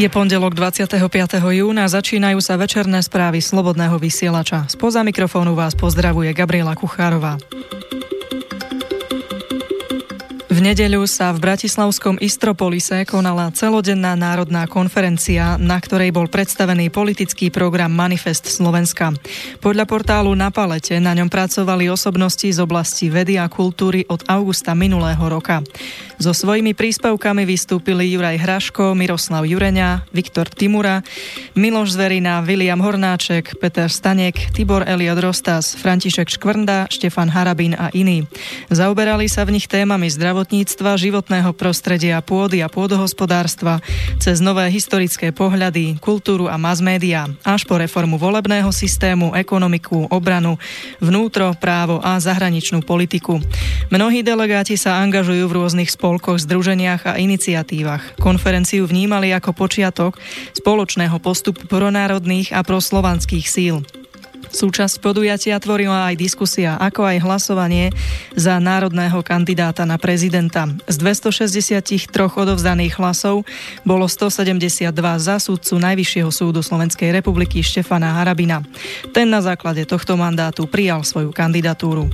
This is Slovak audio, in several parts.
Je pondelok 25. júna, začínajú sa večerné správy Slobodného vysielača. Spoza mikrofónu vás pozdravuje Gabriela Kuchárová. V nedeľu sa v Bratislavskom Istropolise konala celodenná národná konferencia, na ktorej bol predstavený politický program Manifest Slovenska. Podľa portálu Na palete na ňom pracovali osobnosti z oblasti vedy a kultúry od augusta minulého roka. So svojimi príspevkami vystúpili Juraj Hraško, Miroslav Jureňa, Viktor Timura, Miloš Zverina, William Hornáček, Peter Stanek, Tibor Eliot Rostas, František Škvrnda, Štefan Harabín a iní. Zaoberali sa v nich témami zdravotníctva zdravotníctva, životného prostredia, pôdy a pôdohospodárstva, cez nové historické pohľady, kultúru a mass media, až po reformu volebného systému, ekonomiku, obranu, vnútro, právo a zahraničnú politiku. Mnohí delegáti sa angažujú v rôznych spolkoch, združeniach a iniciatívach. Konferenciu vnímali ako počiatok spoločného postupu pronárodných a proslovanských síl. Súčasť podujatia tvorila aj diskusia, ako aj hlasovanie za národného kandidáta na prezidenta. Z 263 odovzdaných hlasov bolo 172 za súdcu Najvyššieho súdu Slovenskej republiky Štefana Harabina. Ten na základe tohto mandátu prijal svoju kandidatúru.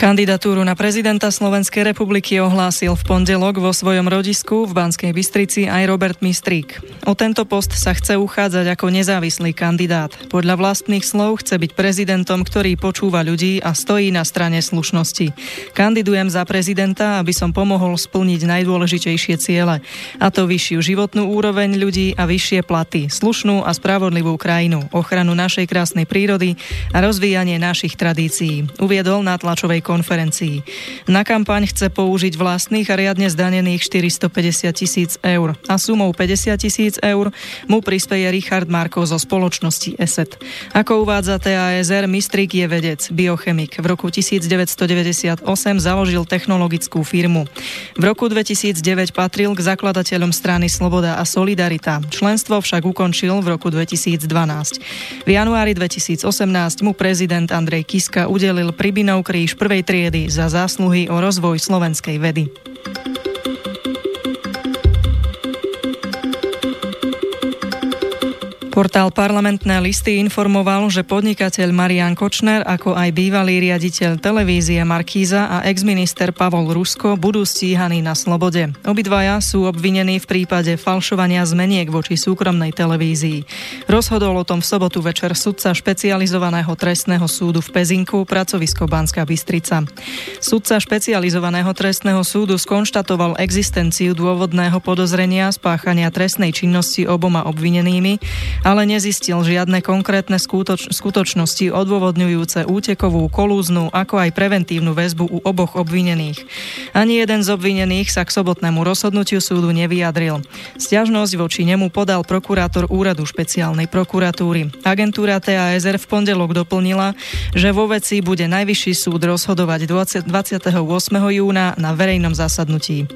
Kandidatúru na prezidenta Slovenskej republiky ohlásil v pondelok vo svojom rodisku v Banskej Bystrici aj Robert Mistrík. O tento post sa chce uchádzať ako nezávislý kandidát. Podľa vlastných slov chce byť prezidentom, ktorý počúva ľudí a stojí na strane slušnosti. Kandidujem za prezidenta, aby som pomohol splniť najdôležitejšie ciele, a to vyššiu životnú úroveň ľudí a vyššie platy, slušnú a spravodlivú krajinu, ochranu našej krásnej prírody a rozvíjanie našich tradícií. Uviedol na tlačovej konferencii. Na kampaň chce použiť vlastných a riadne zdanených 450 tisíc eur a sumou 50 tisíc eur mu prispieje Richard Markov zo spoločnosti ESET. Ako uvádza TASR, Mistrík je vedec, biochemik. V roku 1998 založil technologickú firmu. V roku 2009 patril k zakladateľom strany Sloboda a Solidarita. Členstvo však ukončil v roku 2012. V januári 2018 mu prezident Andrej Kiska udelil Pribinov kríž prvej triedy za zásluhy o rozvoj slovenskej vedy. Portál parlamentné listy informoval, že podnikateľ Marian Kočner, ako aj bývalý riaditeľ televízie Markíza a exminister Pavol Rusko budú stíhaní na slobode. Obidvaja sú obvinení v prípade falšovania zmeniek voči súkromnej televízii. Rozhodol o tom v sobotu večer sudca špecializovaného trestného súdu v Pezinku, pracovisko Banská Bystrica. Sudca špecializovaného trestného súdu skonštatoval existenciu dôvodného podozrenia spáchania trestnej činnosti oboma obvinenými ale nezistil žiadne konkrétne skutoč- skutočnosti odôvodňujúce útekovú, kolúznu, ako aj preventívnu väzbu u oboch obvinených. Ani jeden z obvinených sa k sobotnému rozhodnutiu súdu nevyjadril. Sťažnosť voči nemu podal prokurátor úradu špeciálnej prokuratúry. Agentúra TASR v pondelok doplnila, že vo veci bude najvyšší súd rozhodovať 20, 28. júna na verejnom zasadnutí.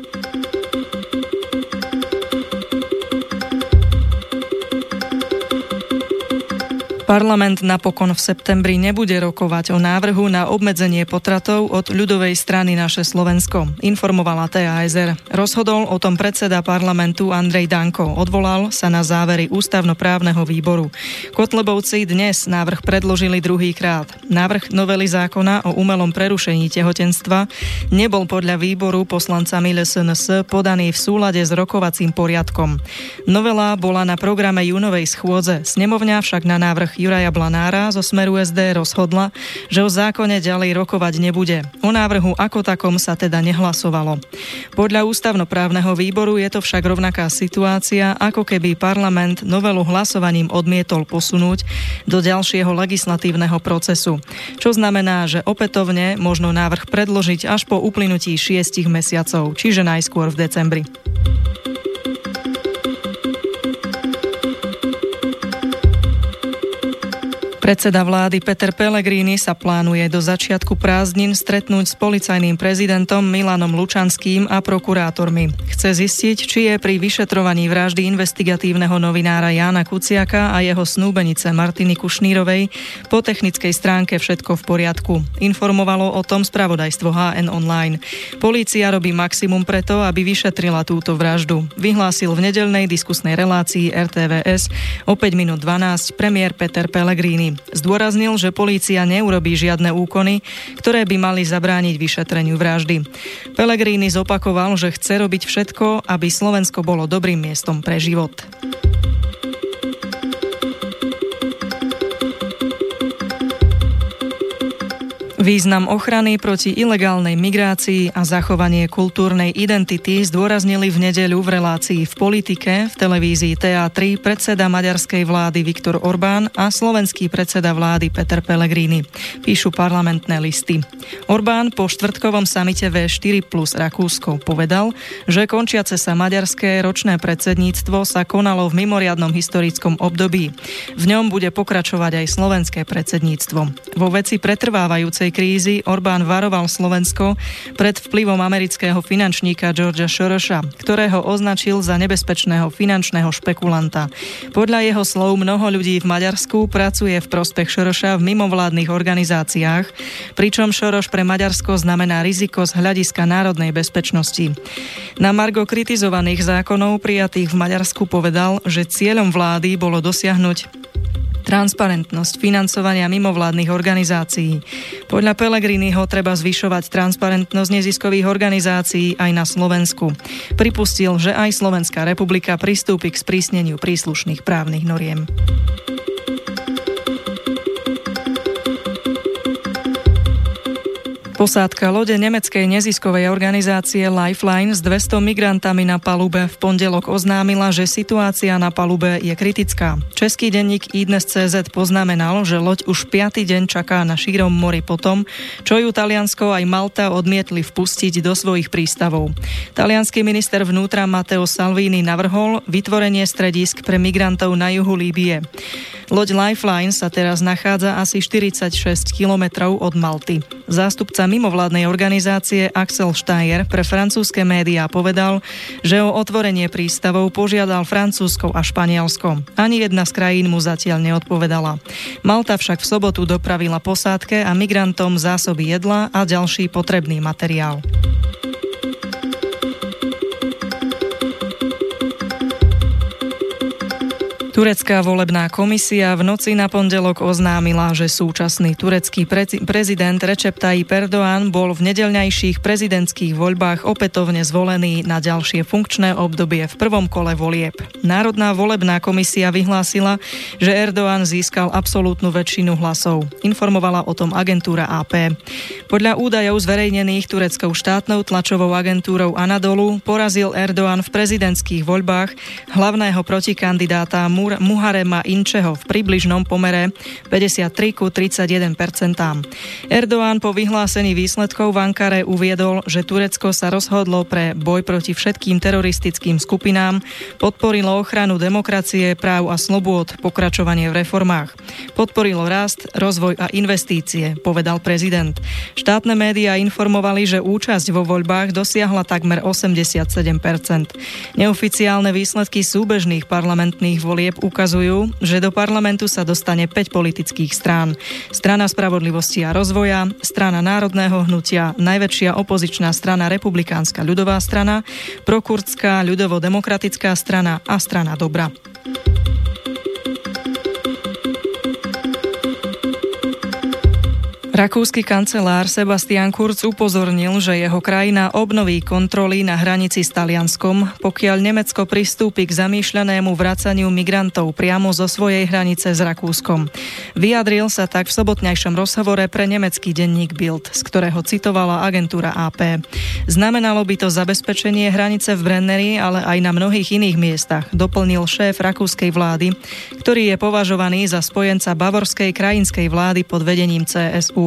Parlament napokon v septembri nebude rokovať o návrhu na obmedzenie potratov od ľudovej strany naše Slovensko, informovala TASR. Rozhodol o tom predseda parlamentu Andrej Danko. Odvolal sa na závery ústavnoprávneho výboru. Kotlebovci dnes návrh predložili druhýkrát. Návrh novely zákona o umelom prerušení tehotenstva nebol podľa výboru poslancami LSNS podaný v súlade s rokovacím poriadkom. Novela bola na programe júnovej schôdze, snemovňa však na návrh Juraja Blanára zo Smeru SD rozhodla, že o zákone ďalej rokovať nebude. O návrhu ako takom sa teda nehlasovalo. Podľa ústavnoprávneho výboru je to však rovnaká situácia, ako keby parlament novelu hlasovaním odmietol posunúť do ďalšieho legislatívneho procesu. Čo znamená, že opätovne možno návrh predložiť až po uplynutí šiestich mesiacov, čiže najskôr v decembri. Predseda vlády Peter Pellegrini sa plánuje do začiatku prázdnin stretnúť s policajným prezidentom Milanom Lučanským a prokurátormi. Chce zistiť, či je pri vyšetrovaní vraždy investigatívneho novinára Jána Kuciaka a jeho snúbenice Martiny Kušnírovej po technickej stránke všetko v poriadku. Informovalo o tom spravodajstvo HN Online. Polícia robí maximum preto, aby vyšetrila túto vraždu. Vyhlásil v nedelnej diskusnej relácii RTVS o 5 minút 12 premiér Peter Pellegrini. Zdôraznil, že polícia neurobí žiadne úkony, ktoré by mali zabrániť vyšetreniu vraždy. Pellegrini zopakoval, že chce robiť všetko, aby Slovensko bolo dobrým miestom pre život. Význam ochrany proti ilegálnej migrácii a zachovanie kultúrnej identity zdôraznili v nedeľu v relácii v politike v televízii TA3 predseda maďarskej vlády Viktor Orbán a slovenský predseda vlády Peter Pellegrini. Píšu parlamentné listy. Orbán po štvrtkovom samite V4 plus Rakúsko povedal, že končiace sa maďarské ročné predsedníctvo sa konalo v mimoriadnom historickom období. V ňom bude pokračovať aj slovenské predsedníctvo. Vo veci pretrvávajúcej krízy Orbán varoval Slovensko pred vplyvom amerického finančníka Georgia Šoroša, ktorého označil za nebezpečného finančného špekulanta. Podľa jeho slov mnoho ľudí v Maďarsku pracuje v prospech Šoroša v mimovládnych organizáciách, pričom Šoroš pre Maďarsko znamená riziko z hľadiska národnej bezpečnosti. Na Margo kritizovaných zákonov prijatých v Maďarsku povedal, že cieľom vlády bolo dosiahnuť transparentnosť financovania mimovládnych organizácií. Podľa Pelegriniho treba zvyšovať transparentnosť neziskových organizácií aj na Slovensku. Pripustil, že aj Slovenská republika pristúpi k sprísneniu príslušných právnych noriem. Posádka lode nemeckej neziskovej organizácie Lifeline s 200 migrantami na palube v pondelok oznámila, že situácia na palube je kritická. Český denník Idnes.cz poznamenal, že loď už 5. deň čaká na šírom mori potom, čo ju Taliansko aj Malta odmietli vpustiť do svojich prístavov. Talianský minister vnútra Matteo Salvini navrhol vytvorenie stredisk pre migrantov na juhu Líbie. Loď Lifeline sa teraz nachádza asi 46 kilometrov od Malty. Zástupca mimovládnej organizácie Axel Steyer pre francúzske médiá povedal, že o otvorenie prístavov požiadal Francúzsko a Španielsko. Ani jedna z krajín mu zatiaľ neodpovedala. Malta však v sobotu dopravila posádke a migrantom zásoby jedla a ďalší potrebný materiál. Turecká volebná komisia v noci na pondelok oznámila, že súčasný turecký prezident Recep Tayyip Erdoğan bol v nedelňajších prezidentských voľbách opätovne zvolený na ďalšie funkčné obdobie v prvom kole volieb. Národná volebná komisia vyhlásila, že Erdoğan získal absolútnu väčšinu hlasov. Informovala o tom agentúra AP. Podľa údajov zverejnených tureckou štátnou tlačovou agentúrou Anadolu porazil Erdoğan v prezidentských voľbách hlavného protikandidáta Muharema Inčeho v približnom pomere 53 ku 31% Erdoğan po vyhlásení výsledkov v Ankare uviedol, že Turecko sa rozhodlo pre boj proti všetkým teroristickým skupinám, podporilo ochranu demokracie, práv a slobôd, pokračovanie v reformách. Podporilo rast, rozvoj a investície, povedal prezident. Štátne médiá informovali, že účasť vo voľbách dosiahla takmer 87% Neoficiálne výsledky súbežných parlamentných volieb volieb ukazujú, že do parlamentu sa dostane 5 politických strán. Strana spravodlivosti a rozvoja, strana národného hnutia, najväčšia opozičná strana Republikánska ľudová strana, prokurdská ľudovo-demokratická strana a strana dobra. Rakúsky kancelár Sebastian Kurz upozornil, že jeho krajina obnoví kontroly na hranici s Talianskom, pokiaľ Nemecko pristúpi k zamýšľanému vracaniu migrantov priamo zo svojej hranice s Rakúskom. Vyjadril sa tak v sobotnejšom rozhovore pre nemecký denník Bild, z ktorého citovala agentúra AP. Znamenalo by to zabezpečenie hranice v Brenneri, ale aj na mnohých iných miestach, doplnil šéf rakúskej vlády, ktorý je považovaný za spojenca bavorskej krajinskej vlády pod vedením CSU.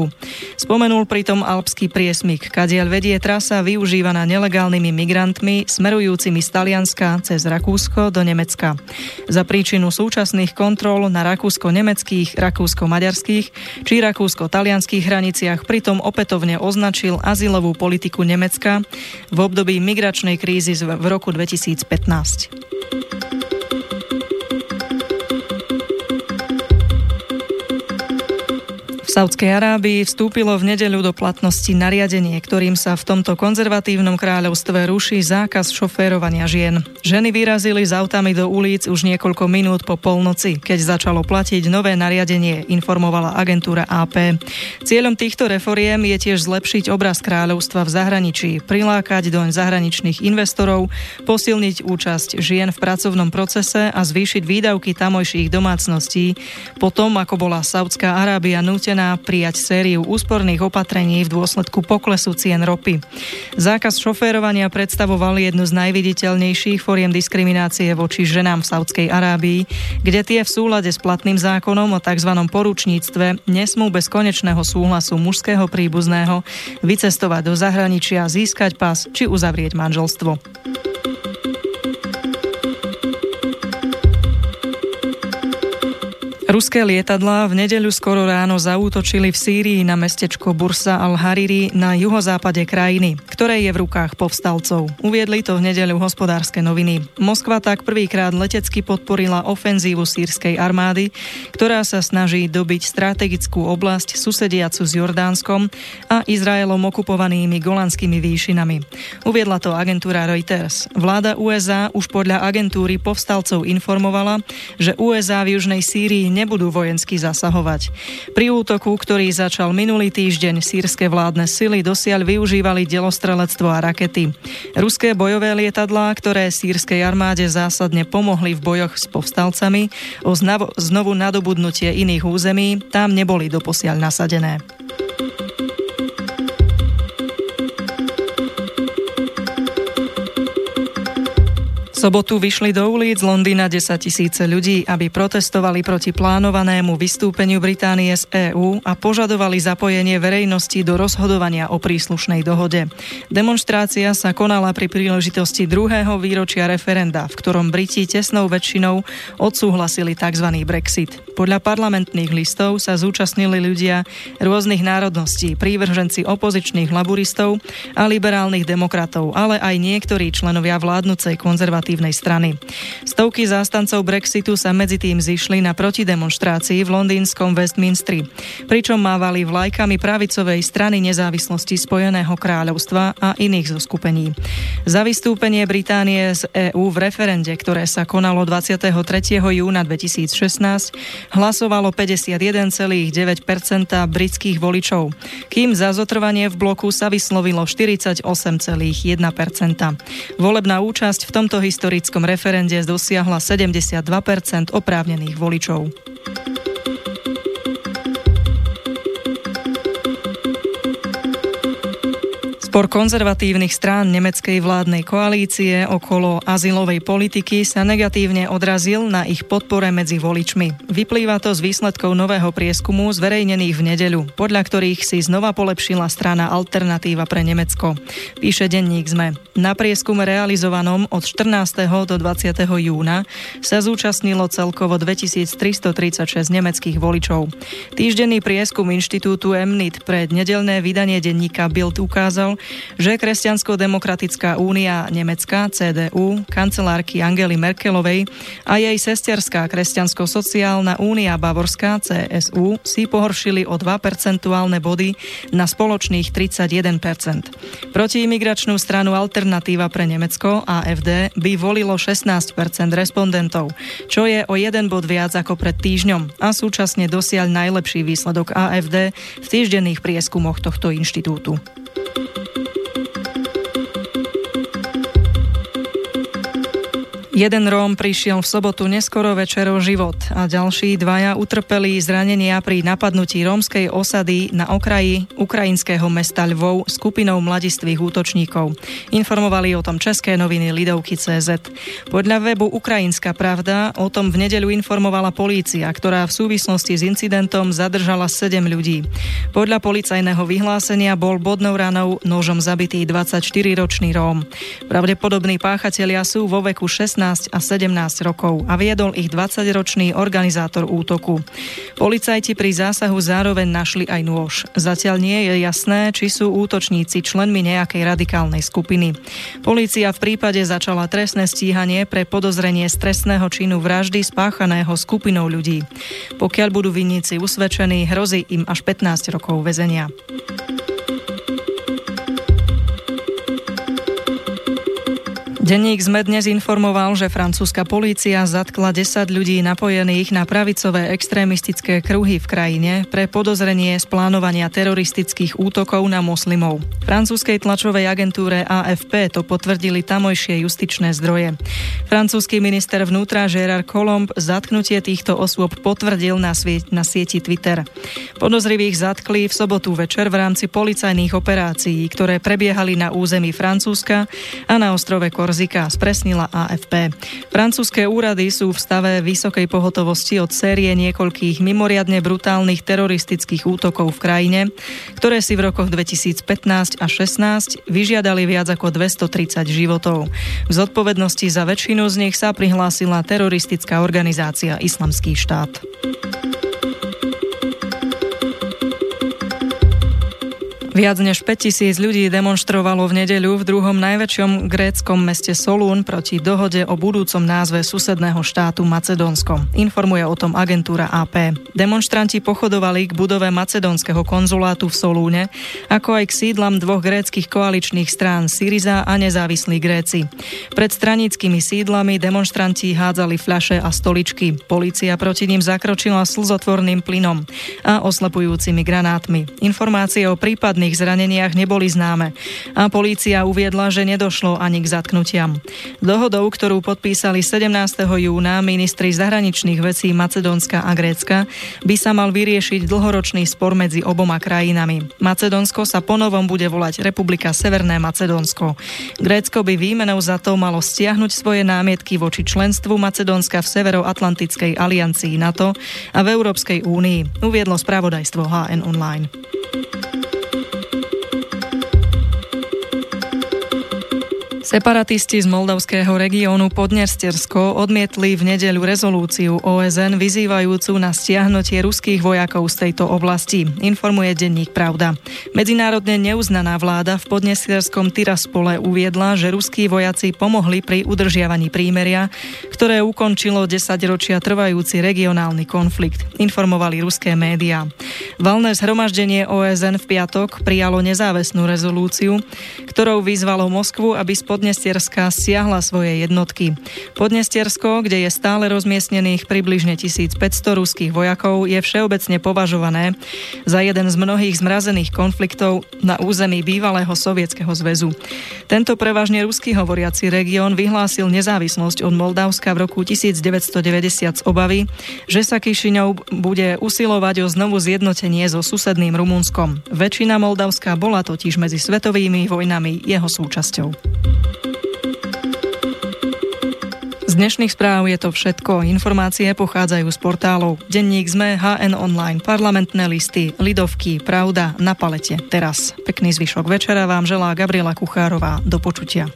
Spomenul pritom alpský priesmik, kadiaľ vedie trasa využívaná nelegálnymi migrantmi smerujúcimi z Talianska cez Rakúsko do Nemecka. Za príčinu súčasných kontrol na rakúsko-nemeckých, rakúsko-maďarských či rakúsko-talianských hraniciach pritom opätovne označil azylovú politiku Nemecka v období migračnej krízy v roku 2015. Saudskej Arábii vstúpilo v nedeľu do platnosti nariadenie, ktorým sa v tomto konzervatívnom kráľovstve ruší zákaz šoférovania žien. Ženy vyrazili s autami do ulic už niekoľko minút po polnoci, keď začalo platiť nové nariadenie, informovala agentúra AP. Cieľom týchto reforiem je tiež zlepšiť obraz kráľovstva v zahraničí, prilákať doň zahraničných investorov, posilniť účasť žien v pracovnom procese a zvýšiť výdavky tamojších domácností, potom ako bola Saudská Arábia nútená prijať sériu úsporných opatrení v dôsledku poklesu cien ropy. Zákaz šoférovania predstavoval jednu z najviditeľnejších foriem diskriminácie voči ženám v Saudskej Arábii, kde tie v súlade s platným zákonom o tzv. poručníctve nesmú bez konečného súhlasu mužského príbuzného vycestovať do zahraničia, získať pas či uzavrieť manželstvo. Ruské lietadlá v nedeľu skoro ráno zaútočili v Sýrii na mestečko Bursa al-Hariri na juhozápade krajiny, ktoré je v rukách povstalcov. Uviedli to v nedeľu hospodárske noviny. Moskva tak prvýkrát letecky podporila ofenzívu sírskej armády, ktorá sa snaží dobiť strategickú oblasť susediacu s Jordánskom a Izraelom okupovanými golanskými výšinami. Uviedla to agentúra Reuters. Vláda USA už podľa agentúry povstalcov informovala, že USA v južnej Sýrii nebudú vojensky zasahovať. Pri útoku, ktorý začal minulý týždeň, sírske vládne sily dosiaľ využívali delostrelectvo a rakety. Ruské bojové lietadlá, ktoré sírskej armáde zásadne pomohli v bojoch s povstalcami o znovu nadobudnutie iných území, tam neboli doposiaľ nasadené. Sobotu vyšli do ulic Londýna 10 tisíce ľudí, aby protestovali proti plánovanému vystúpeniu Británie z EÚ a požadovali zapojenie verejnosti do rozhodovania o príslušnej dohode. Demonstrácia sa konala pri príležitosti druhého výročia referenda, v ktorom Briti tesnou väčšinou odsúhlasili tzv. Brexit. Podľa parlamentných listov sa zúčastnili ľudia rôznych národností, prívrženci opozičných laburistov a liberálnych demokratov, ale aj niektorí členovia vládnucej konzervatívnej konzervatívnej strany. Stovky zástancov Brexitu sa medzi tým zišli na protidemonstrácii v londýnskom Westminstri, pričom mávali vlajkami pravicovej strany nezávislosti Spojeného kráľovstva a iných zoskupení. Za vystúpenie Británie z EÚ v referende, ktoré sa konalo 23. júna 2016, hlasovalo 51,9% britských voličov, kým za zotrvanie v bloku sa vyslovilo 48,1%. Volebná účasť v tomto historickom referende dosiahla 72% oprávnených voličov. Spor konzervatívnych strán nemeckej vládnej koalície okolo azylovej politiky sa negatívne odrazil na ich podpore medzi voličmi. Vyplýva to z výsledkov nového prieskumu zverejnených v nedeľu, podľa ktorých si znova polepšila strana Alternatíva pre Nemecko. Píše denník ZME. Na prieskume realizovanom od 14. do 20. júna sa zúčastnilo celkovo 2336 nemeckých voličov. Týždenný prieskum inštitútu Emnit pred nedelné vydanie denníka Bild ukázal, že Kresťansko-demokratická únia Nemecka, CDU, kancelárky Angely Merkelovej a jej sesterská Kresťansko-sociálna únia Bavorská, CSU, si pohoršili o 2 percentuálne body na spoločných 31% Protiimigračnú stranu Alternatíva pre Nemecko, AFD, by volilo 16% respondentov, čo je o jeden bod viac ako pred týždňom a súčasne dosiaľ najlepší výsledok AFD v týždenných prieskumoch tohto inštitútu. Jeden Róm prišiel v sobotu neskoro večer život a ďalší dvaja utrpeli zranenia pri napadnutí rómskej osady na okraji ukrajinského mesta Lvov skupinou mladistvých útočníkov. Informovali o tom české noviny Lidovky CZ. Podľa webu Ukrajinská pravda o tom v nedeľu informovala polícia, ktorá v súvislosti s incidentom zadržala 7 ľudí. Podľa policajného vyhlásenia bol bodnou ranou nožom zabitý 24-ročný Róm. Pravdepodobní páchatelia sú vo veku 16 16 a 17 rokov a viedol ich 20-ročný organizátor útoku. Policajti pri zásahu zároveň našli aj nôž. Zatiaľ nie je jasné, či sú útočníci členmi nejakej radikálnej skupiny. Polícia v prípade začala trestné stíhanie pre podozrenie stresného činu vraždy spáchaného skupinou ľudí. Pokiaľ budú vinníci usvedčení, hrozí im až 15 rokov väzenia. Denník sme dnes informoval, že francúzska polícia zatkla 10 ľudí napojených na pravicové extrémistické kruhy v krajine pre podozrenie z plánovania teroristických útokov na moslimov. Francúzskej tlačovej agentúre AFP to potvrdili tamojšie justičné zdroje. Francúzsky minister vnútra Gérard Colomb zatknutie týchto osôb potvrdil na, svie- na sieti Twitter. Podozrivých zatkli v sobotu večer v rámci policajných operácií, ktoré prebiehali na území Francúzska a na ostrove Korz Korzika, spresnila AFP. Francúzske úrady sú v stave vysokej pohotovosti od série niekoľkých mimoriadne brutálnych teroristických útokov v krajine, ktoré si v rokoch 2015 a 16 vyžiadali viac ako 230 životov. V zodpovednosti za väčšinu z nich sa prihlásila teroristická organizácia Islamský štát. Viac než 5000 ľudí demonstrovalo v nedeľu v druhom najväčšom gréckom meste Solún proti dohode o budúcom názve susedného štátu Macedónsko. Informuje o tom agentúra AP. Demonstranti pochodovali k budove macedónskeho konzulátu v Solúne, ako aj k sídlam dvoch gréckých koaličných strán Syriza a nezávislí Gréci. Pred stranickými sídlami demonstranti hádzali fľaše a stoličky. Polícia proti ním zakročila slzotvorným plynom a oslepujúcimi granátmi. Informácie o prípadných zraniteľných zraneniach neboli známe a polícia uviedla, že nedošlo ani k zatknutiam. Dohodou, ktorú podpísali 17. júna ministri zahraničných vecí Macedónska a Grécka, by sa mal vyriešiť dlhoročný spor medzi oboma krajinami. Macedónsko sa ponovom bude volať Republika Severné Macedónsko. Grécko by výmenou za to malo stiahnuť svoje námietky voči členstvu Macedónska v Severoatlantickej aliancii NATO a v Európskej únii, uviedlo spravodajstvo HN Online. Separatisti z moldavského regiónu Podnestersko odmietli v nedeľu rezolúciu OSN vyzývajúcu na stiahnutie ruských vojakov z tejto oblasti, informuje denník Pravda. Medzinárodne neuznaná vláda v Podnesterskom Tiraspole uviedla, že ruskí vojaci pomohli pri udržiavaní prímeria, ktoré ukončilo 10 ročia trvajúci regionálny konflikt, informovali ruské médiá. Valné zhromaždenie OSN v piatok prijalo nezáväznú rezolúciu, ktorou vyzvalo Moskvu, aby spod Podnestierska siahla svoje jednotky. Podnestiersko, kde je stále rozmiestnených približne 1500 ruských vojakov, je všeobecne považované za jeden z mnohých zmrazených konfliktov na území bývalého Sovietskeho zväzu. Tento prevažne ruský hovoriaci región vyhlásil nezávislosť od Moldavska v roku 1990 z obavy, že sa Kišiňov bude usilovať o znovu zjednotenie so susedným Rumunskom. Väčšina Moldavska bola totiž medzi svetovými vojnami jeho súčasťou. Dnešných správ je to všetko. Informácie pochádzajú z portálov Denník ZME, HN Online, parlamentné listy, Lidovky, Pravda, na palete. Teraz. Pekný zvyšok večera vám želá Gabriela Kuchárová. Do počutia.